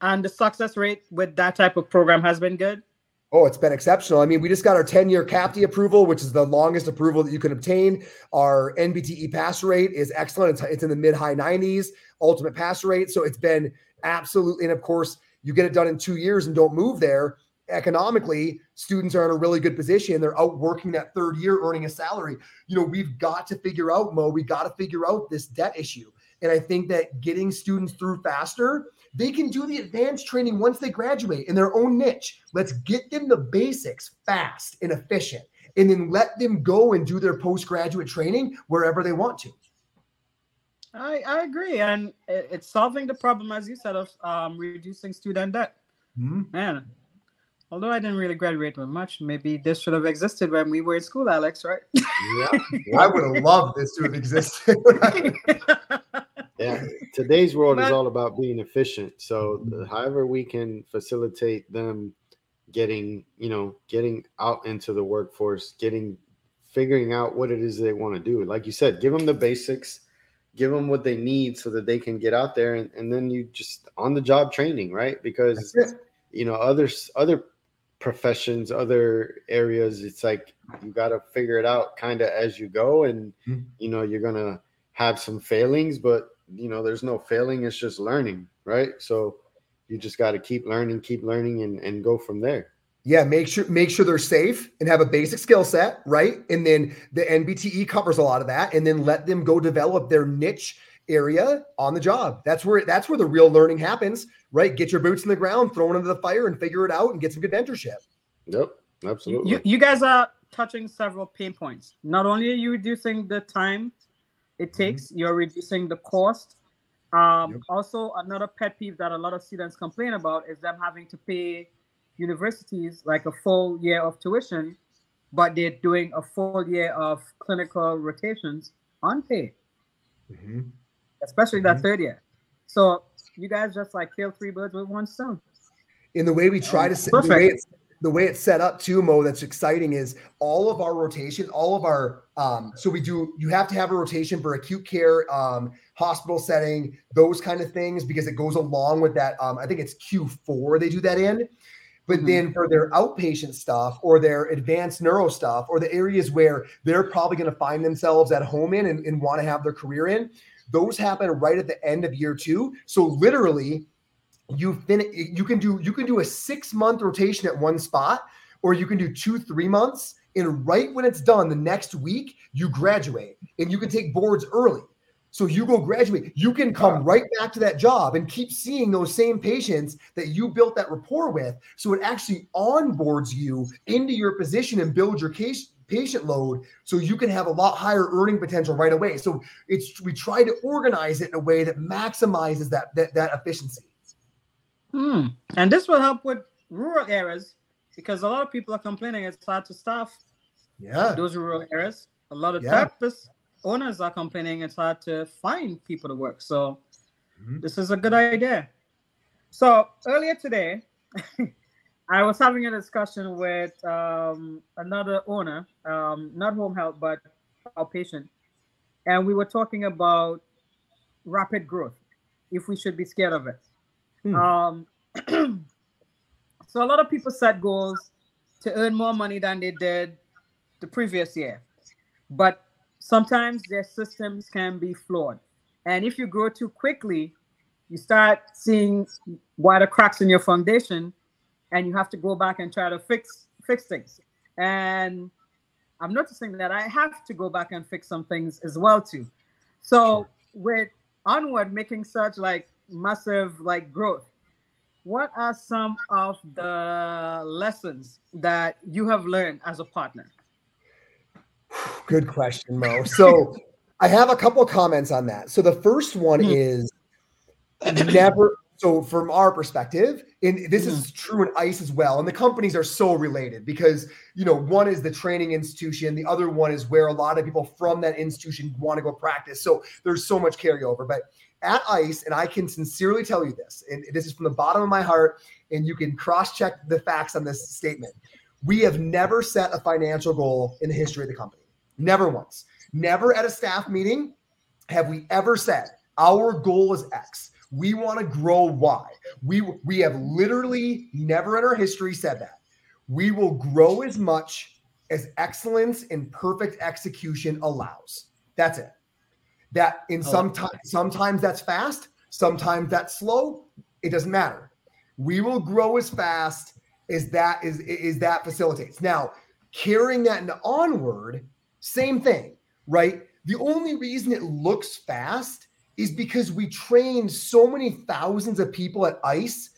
And the success rate with that type of program has been good. Oh, it's been exceptional. I mean, we just got our 10 year CAPTE approval, which is the longest approval that you can obtain. Our NPTE pass rate is excellent. It's, it's in the mid high 90s, ultimate pass rate. So it's been absolutely, and of course, you get it done in two years and don't move there. Economically, students are in a really good position. They're out working that third year, earning a salary. You know, we've got to figure out, Mo, we got to figure out this debt issue. And I think that getting students through faster they can do the advanced training once they graduate in their own niche. Let's get them the basics fast and efficient, and then let them go and do their postgraduate training wherever they want to. I, I agree. And it's solving the problem, as you said, of um, reducing student debt. Mm-hmm. Man, although I didn't really graduate with much, maybe this should have existed when we were in school, Alex, right? Yeah, [laughs] I would have loved this to have existed. [laughs] [laughs] yeah today's world but, is all about being efficient so however we can facilitate them getting you know getting out into the workforce getting figuring out what it is they want to do like you said give them the basics give them what they need so that they can get out there and, and then you just on the job training right? Because you know others other professions other areas it's like you got to figure it out kind of as you go and mm-hmm. you know you're gonna have some failings but you know there's no failing it's just learning right? So you just got to keep learning keep learning and, and go from there yeah make sure make sure they're safe and have a basic skill set right and then the npte covers a lot of that and then let them go develop their niche area on the job that's where that's where the real learning happens right get your boots in the ground throw it into the fire and figure it out and get some good mentorship yep absolutely you, you guys are touching several pain points not only are you reducing the time it mm-hmm. takes. Mm-hmm. You're reducing the cost. Um, yep. Also, another pet peeve that a lot of students complain about is them having to pay universities like a full year of tuition, but they're doing a full year of clinical rotations unpaid, mm-hmm. especially mm-hmm. that third year. So you guys just like kill three birds with one stone. In the way we try to, the way it's the way it's set up too, Mo, that's exciting is all of our rotation, all of our um, so we do you have to have a rotation for acute care, um, hospital setting, those kind of things, because it goes along with that. Um, I think it's Q4 they do that in. But mm-hmm. then for their outpatient stuff or their advanced neuro stuff or the areas where they're probably going to find themselves at home in and, and want to have their career in, those happen right at the end of year two. So literally you finish you can do you can do a six month rotation at one spot or you can do two three months and right when it's done the next week you graduate and you can take boards early so you go graduate you can come right back to that job and keep seeing those same patients that you built that rapport with so it actually onboards you into your position and build your case patient load so you can have a lot higher earning potential right away so it's we try to organize it in a way that maximizes that that, that efficiency Hmm. And this will help with rural areas because a lot of people are complaining it's hard to staff. Yeah. Those rural areas. A lot of yeah. therapists owners are complaining it's hard to find people to work. So mm-hmm. this is a good idea. So earlier today, [laughs] I was having a discussion with um, another owner, um, not home health, but outpatient, and we were talking about rapid growth. If we should be scared of it. Hmm. Um, [clears throat] so a lot of people set goals to earn more money than they did the previous year, but sometimes their systems can be flawed. And if you grow too quickly, you start seeing wider cracks in your foundation, and you have to go back and try to fix fix things. And I'm noticing that I have to go back and fix some things as well too. So with onward making such like massive like growth. what are some of the lessons that you have learned as a partner? Good question, Mo. So I have a couple comments on that. So the first one hmm. is never so from our perspective and this is mm. true in ice as well and the companies are so related because you know one is the training institution the other one is where a lot of people from that institution want to go practice so there's so much carryover but at ice and i can sincerely tell you this and this is from the bottom of my heart and you can cross check the facts on this statement we have never set a financial goal in the history of the company never once never at a staff meeting have we ever said our goal is x we want to grow Y. We we have literally never in our history said that. We will grow as much as excellence and perfect execution allows. That's it. That in oh. some time, sometimes that's fast, sometimes that's slow. It doesn't matter. We will grow as fast as that is is that facilitates. Now, carrying that into onward, same thing, right? The only reason it looks fast is because we train so many thousands of people at ICE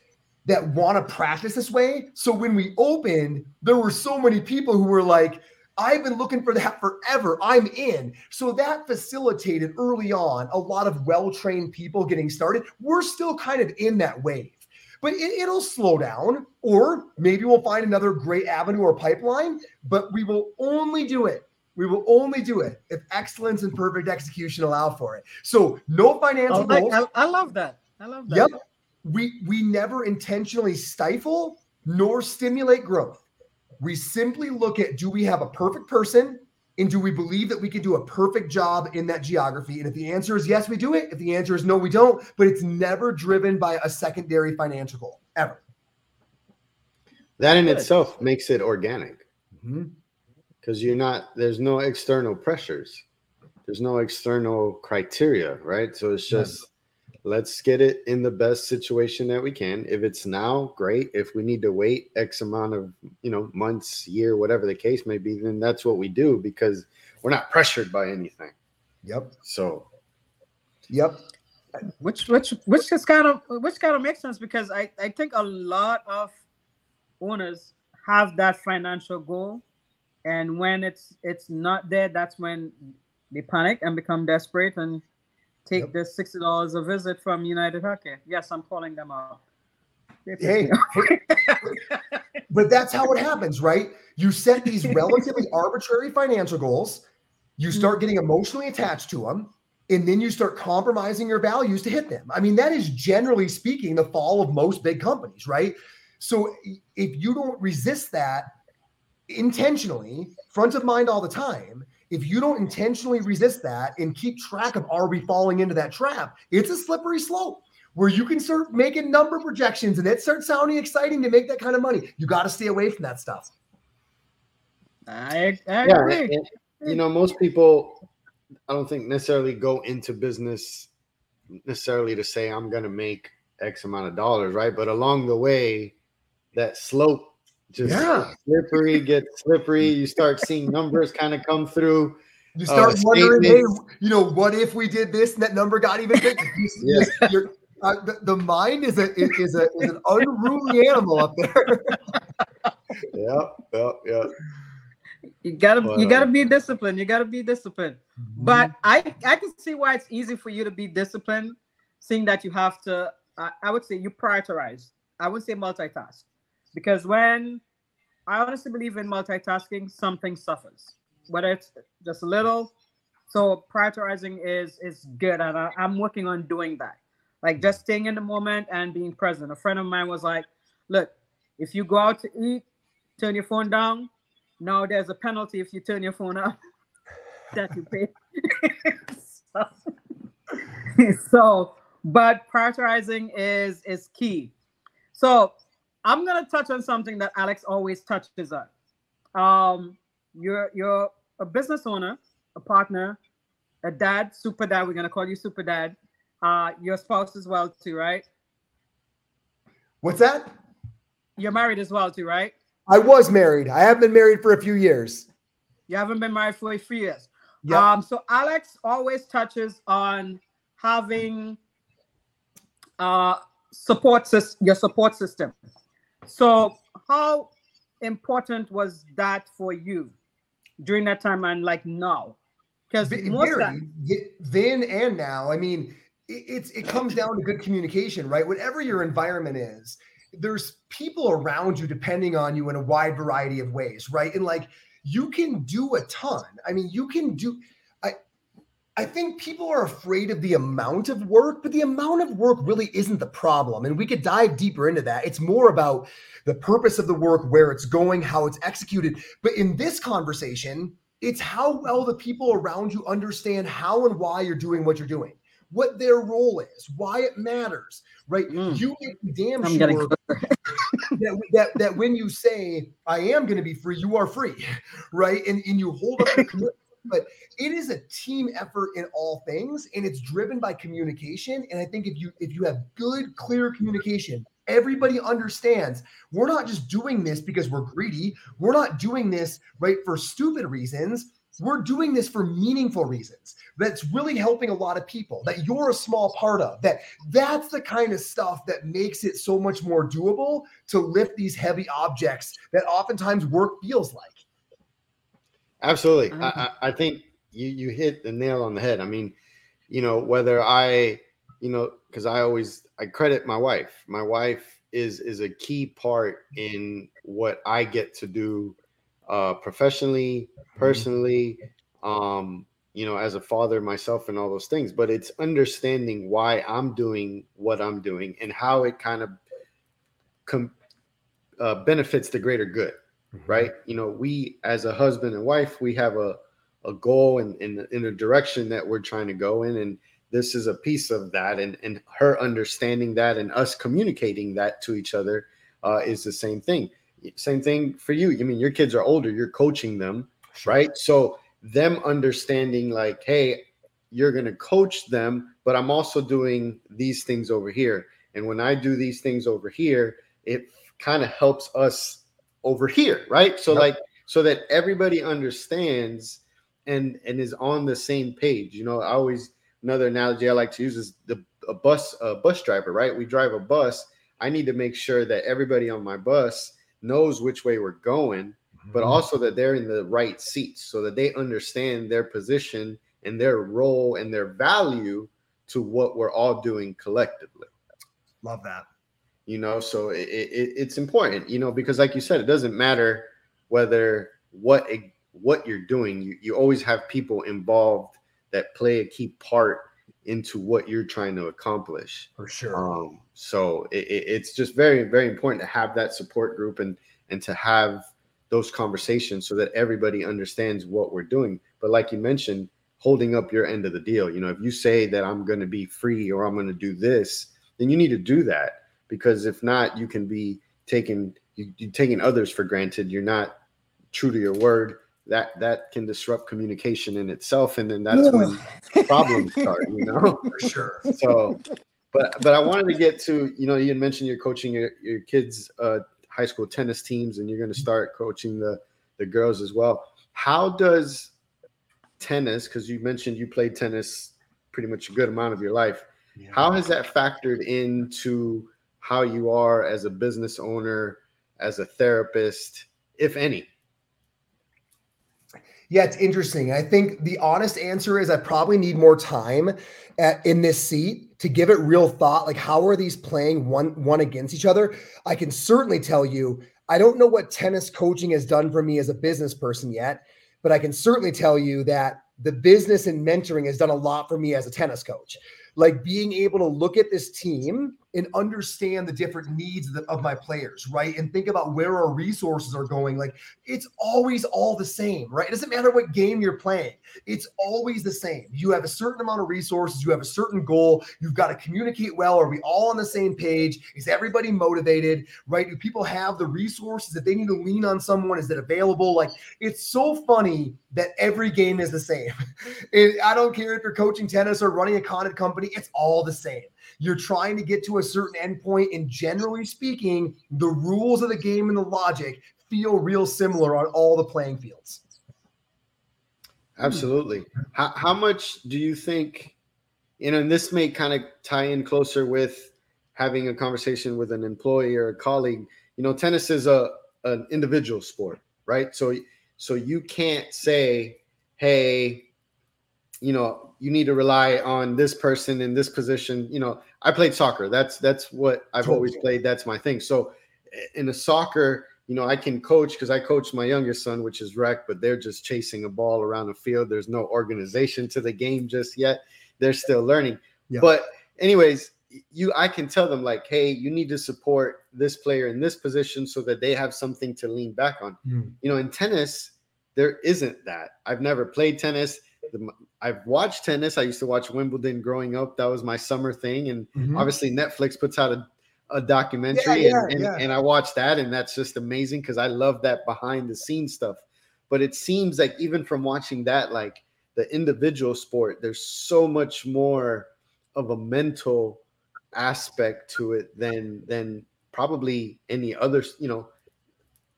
that want to practice this way. So when we opened, there were so many people who were like, I've been looking for that forever. I'm in. So that facilitated early on a lot of well trained people getting started. We're still kind of in that wave, but it, will slow down, or maybe we'll find another great avenue or pipeline, but we will only do it we will only do it if excellence and perfect execution allow for it. So no financial oh, goals. I, I, love that. I love that. Yep. We we never intentionally stifle nor stimulate growth. We simply look at do we have a perfect person and do we believe that we can do a perfect job in that geography? And if the answer is yes, we do it. If the answer is no, we don't. But it's never driven by a secondary financial goal ever. That in Good. itself makes it organic. Mm-hmm because you're not there's no external pressures. There's no external criteria right? So it's just let's get it in the best situation that we can. If it's now great. If we need to wait x amount of you know months year whatever the case may be then that's what we do because we're not pressured by anything. Yep. So. Yep. Which which which just kind of which kind of makes sense because i i think a lot of owners have that financial goal and when it's it's not there that's when they panic and become desperate and take yep. the sixty dollars a visit from United Healthcare. Yes, I'm calling them out. Hey, but that's how it happens, right? You set these relatively [laughs] arbitrary financial goals, you mm-hmm. start getting emotionally attached to them, and then you start compromising your values to hit them. I mean, that is generally speaking the fall of most big companies, right? So if you don't resist that, intentionally, front of mind all the time, if you don't intentionally resist that and keep track of are we falling into that trap, it's a slippery slope where you can start making number projections and it starts sounding exciting to make that kind of money. You got to stay away from that stuff. I, I yeah, agree. And, you know, most people, I don't think necessarily go into business necessarily to say I'm going to make X amount of dollars, right? But along the way, that slope just yeah. slippery, get slippery. You start seeing numbers kind of come through. You start uh, wondering, hey, you know, what if we did this and that number got even bigger? [laughs] yeah. Uh, the, the, mind is a is a is an unruly animal up there. [laughs] yeah, yeah, yeah. You gotta but, you gotta be disciplined. You gotta be disciplined. Mm-hmm. But I I can see why it's easy for you to be disciplined, seeing that you have to. Uh, I would say you prioritize. I would say multitask because when I honestly believe in multitasking, something suffers, whether it's just a little. So prioritizing is is good, and I, I'm working on doing that. Like just staying in the moment and being present. A friend of mine was like, "Look, if you go out to eat, turn your phone down. Now there's a penalty if you turn your phone up [laughs] that you pay." [laughs] so, [laughs] so, but prioritizing is is key. So I'm gonna touch on something that Alex always touches on. Um, you're you're a business owner, a partner, a dad, super dad. We're gonna call you super dad. Uh, your spouse as well too, right? What's that? You're married as well too, right? I was married. I have been married for a few years. You haven't been married for a few years. Yep. Um, so Alex always touches on having uh support system, your support system. So how important was that for you during that time and like now? Because then and now, I mean, it, it's it comes down to good communication, right? Whatever your environment is, there's people around you depending on you in a wide variety of ways, right? And like you can do a ton. I mean, you can do I think people are afraid of the amount of work, but the amount of work really isn't the problem. And we could dive deeper into that. It's more about the purpose of the work, where it's going, how it's executed. But in this conversation, it's how well the people around you understand how and why you're doing what you're doing, what their role is, why it matters, right? Mm. You make damn I'm sure [laughs] that, that, that when you say, I am going to be free, you are free, [laughs] right? And, and you hold up the commitment [laughs] but it is a team effort in all things and it's driven by communication. And i think if you if you have good clear communication everybody understands we're not just doing this because we're greedy. We're not doing this right for stupid reasons. We're doing this for meaningful reasons that's really helping a lot of people that you're a small part of that that's the kind of stuff that makes it so much more doable to lift these heavy objects that oftentimes work feels like Absolutely. I, I think you you hit the nail on the head. I mean, you know, whether I, you know, because I always I credit my wife. My wife is is a key part in what I get to do uh professionally, mm-hmm. personally, um, you know, as a father myself and all those things. But it's understanding why I'm doing what I'm doing and how it kind of com- uh, benefits the greater good mm-hmm. right? You know, we as a husband and wife, we have a a goal and in, in, in a direction that we're trying to go in, and this is a piece of that. And and her understanding that and us communicating that to each other uh, is the same thing. Same thing for you. I mean, your kids are older. You're coaching them, right? So them understanding like, hey, you're going to coach them, but I'm also doing these things over here. And when I do these things over here, it kind of helps us over here, right? So yep. like so that everybody understands and and is on the same page. You know, I always another analogy I like to use is the a bus a bus driver, right? We drive a bus. I need to make sure that everybody on my bus knows which way we're going, mm-hmm. but also that they're in the right seats so that they understand their position and their role and their value to what we're all doing collectively. Love that you know so it, it, it's important you know because like you said it doesn't matter whether what what you're doing you, you always have people involved that play a key part into what you're trying to accomplish. For sure. Um so it, it's just very very important to have that support group and and to have those conversations so that everybody understands what we're doing. But like you mentioned holding up your end of the deal you know if you say that i'm going to be free or i'm going to do this then you need to do that because if not, you can be taking you, you're taking others for granted. You're not true to your word. That that can disrupt communication in itself, and then that's when [laughs] problems start. You know, [laughs] for sure. So, but but I wanted to get to you know you had mentioned you're coaching your your kids' uh, high school tennis teams, and you're going to start coaching the the girls as well. How does tennis? Because you mentioned you played tennis pretty much a good amount of your life. Yeah. How has that factored into how you are as a business owner, as a therapist, if any? Yeah, it's interesting. I think the honest answer is I probably need more time at, in this seat to give it real thought. Like, how are these playing one one against each other? I can certainly tell you, I don't know what tennis coaching has done for me as a business person yet, but I can certainly tell you that the business and mentoring has done a lot for me as a tennis coach. Like being able to look at this team and understand the different needs of, the, of, my players, right? And think about where our resources are going. Like it's always all the same, right? It doesn't matter what game you're playing, it's always the same. You have a certain amount of resources, you have a certain goal, you've got to communicate well. Are we all on the same page? Is everybody motivated, right? Do people have the resources if they need to lean on someone? Is it available? Like it's so funny that every game is the same. [laughs] I don't care if you're coaching tennis or running a content company, it's all the same you're trying to get to a certain endpoint, and generally speaking, the rules of the game and the logic feel real similar on all the playing fields. Absolutely. How, how much do you think, you know, and this may kind of tie in closer with having a conversation with an employee or a colleague, you know, tennis is a an individual sport, right? So so you can't say, hey, you know, you need to rely on this person in this position. You know, I played soccer. That's that's what I've always played. That's my thing. So eh, in a soccer, you know, I can coach because I coach my youngest son, which is rec, but they're just chasing a ball around the field. There's no organization to the game just yet. They're still learning. Yeah. But anyways, you I can tell them like, hey, you need to support this player in this position so that they have something to lean back on. Mm. You know, in tennis, there isn't that. I've never played tennis. I've watched tennis. I used to watch Wimbledon growing up. That was my summer thing. And mm-hmm. obviously, Netflix puts out a, a documentary, yeah, yeah, and, and, yeah. and I watched that, and that's just amazing because I love that behind the scenes stuff. But it seems like even from watching that, like the individual sport, there's so much more of a mental aspect to it than than probably any other, you know,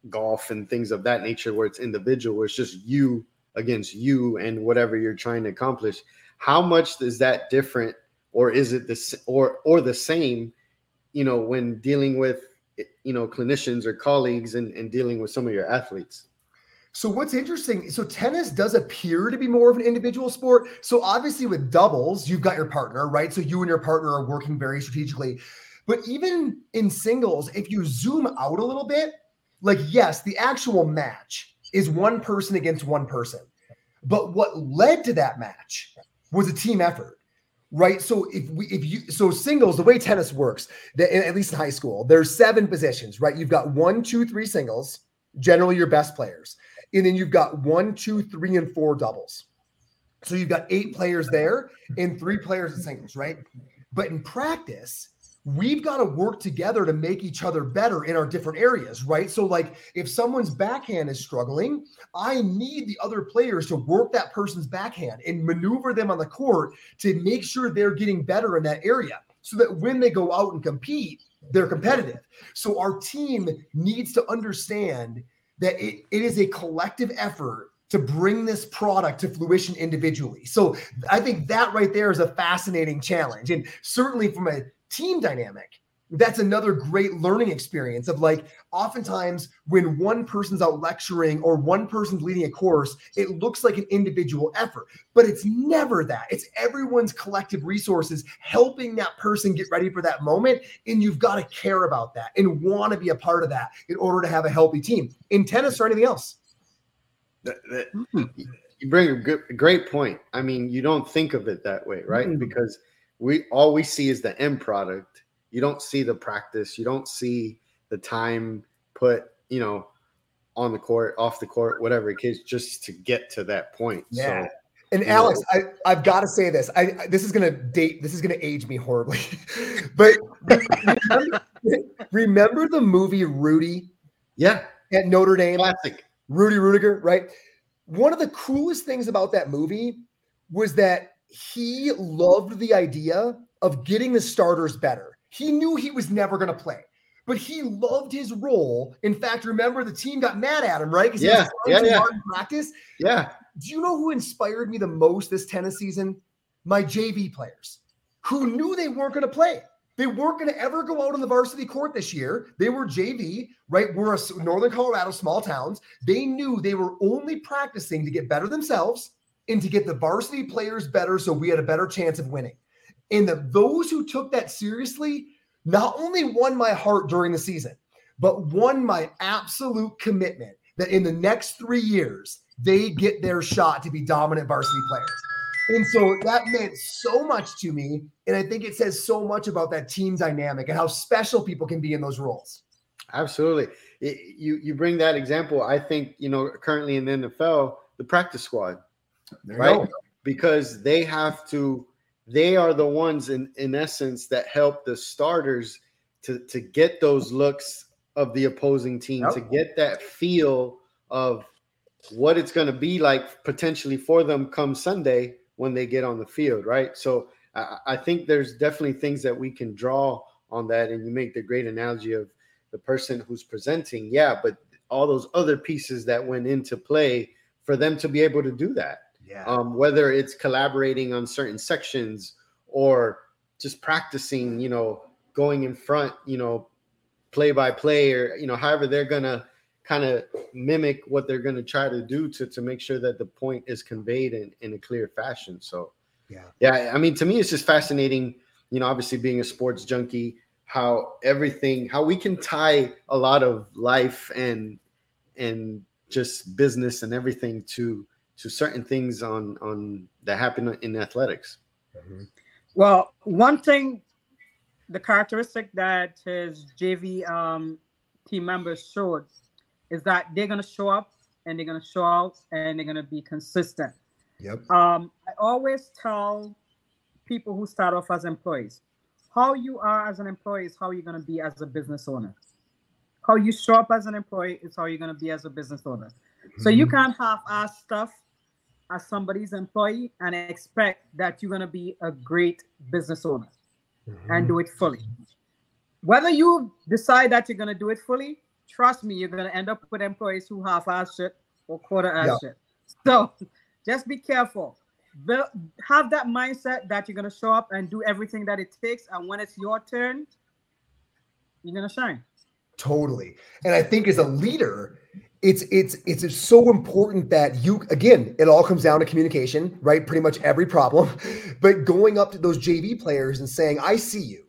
golf and things of that nature where it's individual, where it's just you against you and whatever you're trying to accomplish. How much is that different, or is it the or or the same? You know, when dealing with you know clinicians or colleagues and, and dealing with some of your athletes. So what's interesting, so tennis does appear to be more of an individual sport. So obviously with doubles, you've got your partner, right? So you and your partner are working very strategically. But even in singles, if you zoom out a little bit, like yes, the actual match is one person against one person. But what led to that match was a team effort, right? So if we, if you, so singles, the way tennis works, that at least in high school, there's seven positions, right? You've got one, two, three singles, generally your best players, and then you've got one, two, three, and four doubles. So you've got eight players there and three players in singles, right? But in practice, we've got to work together to make each other better in our different areas, right? So, like if someone's backhand is struggling, I need the other players to work that person's backhand and maneuver them on the court to make sure they're getting better in that area so that when they go out and compete, they're competitive. So, our team needs to understand that it, it is a collective effort to bring this product to fruition individually. So I think that right there is a fascinating challenge. And certainly from a team dynamic that's another great learning experience of like oftentimes when one person's out lecturing or one person's leading a course it looks like an individual effort but it's never that it's everyone's collective resources helping that person get ready for that moment and you've got to care about that and want to be a part of that in order to have a healthy team in tennis or anything else that, that, mm-hmm. you bring a good, great point i mean you don't think of it that way right mm-hmm. because we all we see is the end product. You don't see the practice. You don't see the time put, you know, on the court, off the court, whatever it is, just to get to that point. Yeah. So, and Alex, know. I, I've got to say this. I, I this is gonna date. This is gonna age me horribly, [laughs] but remember, remember the movie Rudy? Yeah, at Notre Dame. Classic. Rudy Ruettiger, right? One of the coolest things about that movie was that he loved the idea of getting the starters better. He knew he was never going to play, but he loved his role. In fact, remember the team got mad at him, right? Because yeah, yeah, yeah. practice. Yeah. Do you know who inspired me the most this tennis season? My JV players, who knew they weren't going to play. They weren't going to ever go out on the varsity court this year. They were JV, right? We're a Northern Colorado, small towns. They knew they were only practicing to get better themselves and to get the varsity players better so we had a better chance of winning. And the, those who took that seriously not only won my heart during the season, but won my absolute commitment that in the next three years, they get their shot to be dominant varsity players. And so that meant so much to me. And I think it says so much about that team dynamic and how special people can be in those roles. Absolutely. It, you you bring that example. I think, you know, currently in the NFL, the practice squad right? Because they have to, they are the ones in, in essence that help the starters to, to get those looks of the opposing team, yep. to get that feel of what it's going to be like potentially for them come Sunday when they get on the field, right? So I, I think there's definitely things that we can draw on that. And you make the great analogy of the person who's presenting. Yeah, but all those other pieces that went into play for them to be able to do that. Yeah. Um, whether it's collaborating on certain sections or just practicing, you know, going in front, you know, play by play or you know, however they're gonna kind of mimic what they're gonna try to do to to make sure that the point is conveyed in, in a clear fashion. So yeah, yeah, I mean to me it's just fascinating, you know, obviously being a sports junkie, how everything how we can tie a lot of life and and just business and everything to to certain things on on that happen in athletics. Mm-hmm. Well, one thing, the characteristic that his JV um, team members showed is that they're gonna show up and they're gonna show out and they're gonna be consistent. Yep. Um, I always tell people who start off as employees, how you are as an employee is how you're gonna be as a business owner. How you show up as an employee is how you're gonna be as a business owner. So you mm-hmm. can't half-ass stuff as somebody's employee and expect that you're going to be a great business owner mm-hmm. and do it fully. Whether you decide that you're going to do it fully, trust me, you're going to end up with employees who half ass shit or quarter ass yeah. shit. So just be careful. have that mindset that you're going to show up and do everything that it takes. And when it's your turn, you're going to shine. Totally. And I think as a leader, it's it's it's so important that you again it all comes down to communication right? Pretty much every problem. [laughs] But going up to those jv players and saying i see you.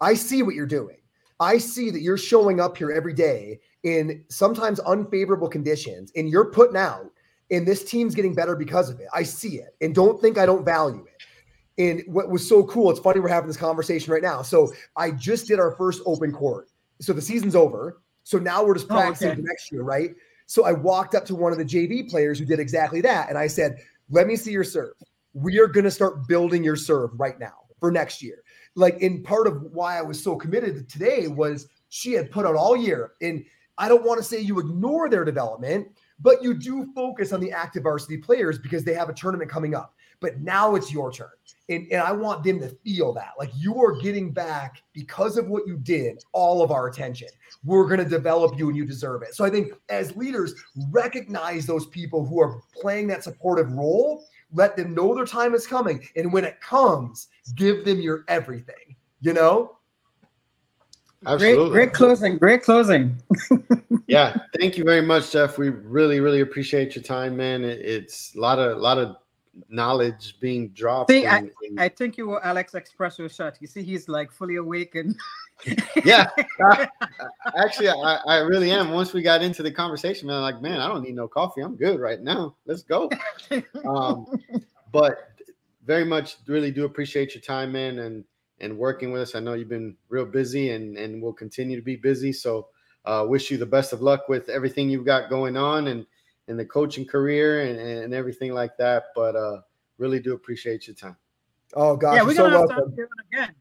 I see what you're doing. I see that you're showing up here every day in sometimes unfavorable conditions and you're putting out and this team's getting better because of it. I see it and don't think i don't value it. And what was so cool it's funny we're having this conversation right now. So i just did our first open court. So the season's over. So now we're just practicing oh, okay. next year, right? So I walked up to one of the JV players who did exactly that. And I said, Let me see your serve. We are going to start building your serve right now for next year. Like, in part of why I was so committed today was she had put out all year. And I don't want to say you ignore their development, but you do focus on the active varsity players because they have a tournament coming up. But now it's your turn. And, and I want them to feel that like you are getting back because of what you did, all of our attention. We're going to develop you and you deserve it. So I think as leaders, recognize those people who are playing that supportive role, let them know their time is coming. And when it comes, give them your everything, you know? Absolutely. Great, great closing. Great closing. [laughs] yeah. Thank you very much, Jeff. We really, really appreciate your time, man. It's a lot of, a lot of knowledge being dropped. See, I, I think you were Alex Espresso shot. You see, he's like fully awake and. [laughs] yeah, [laughs] actually, I, I really am. Once we got into the conversation, man, I'm like, man, I don't need no coffee. I'm good right now. Let's go. [laughs] um, but very much, really do appreciate your time, man, and and working with us. I know you've been real busy, and and will continue to be busy. So, uh, wish you the best of luck with everything you've got going on, and in the coaching career and, and everything like that. But uh, really do appreciate your time. Oh gosh, yeah, we're gonna so have welcome. to again.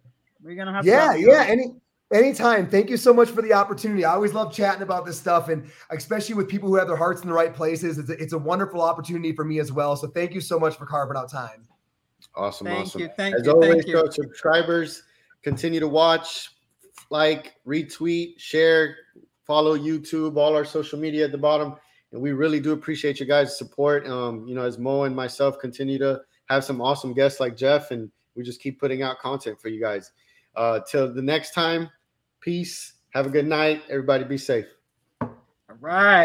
We're gonna have yeah, yeah. Any anytime. Thank you so much for the opportunity. I always love chatting about this stuff, and especially with people who have their hearts in the right places. It's a, it's a wonderful opportunity for me as well. So thank you so much for carving out time. Awesome, thank awesome. You, thank as you, always, thank you. subscribers continue to watch, like, retweet, share, follow YouTube, all our social media at the bottom and we really do appreciate you guys' support. Um, you know, as Mo and myself continue to have some awesome guests like Jeff, and we just keep putting out content for you guys. Uh, till the next time, peace. Have a good night. Everybody be safe. All right.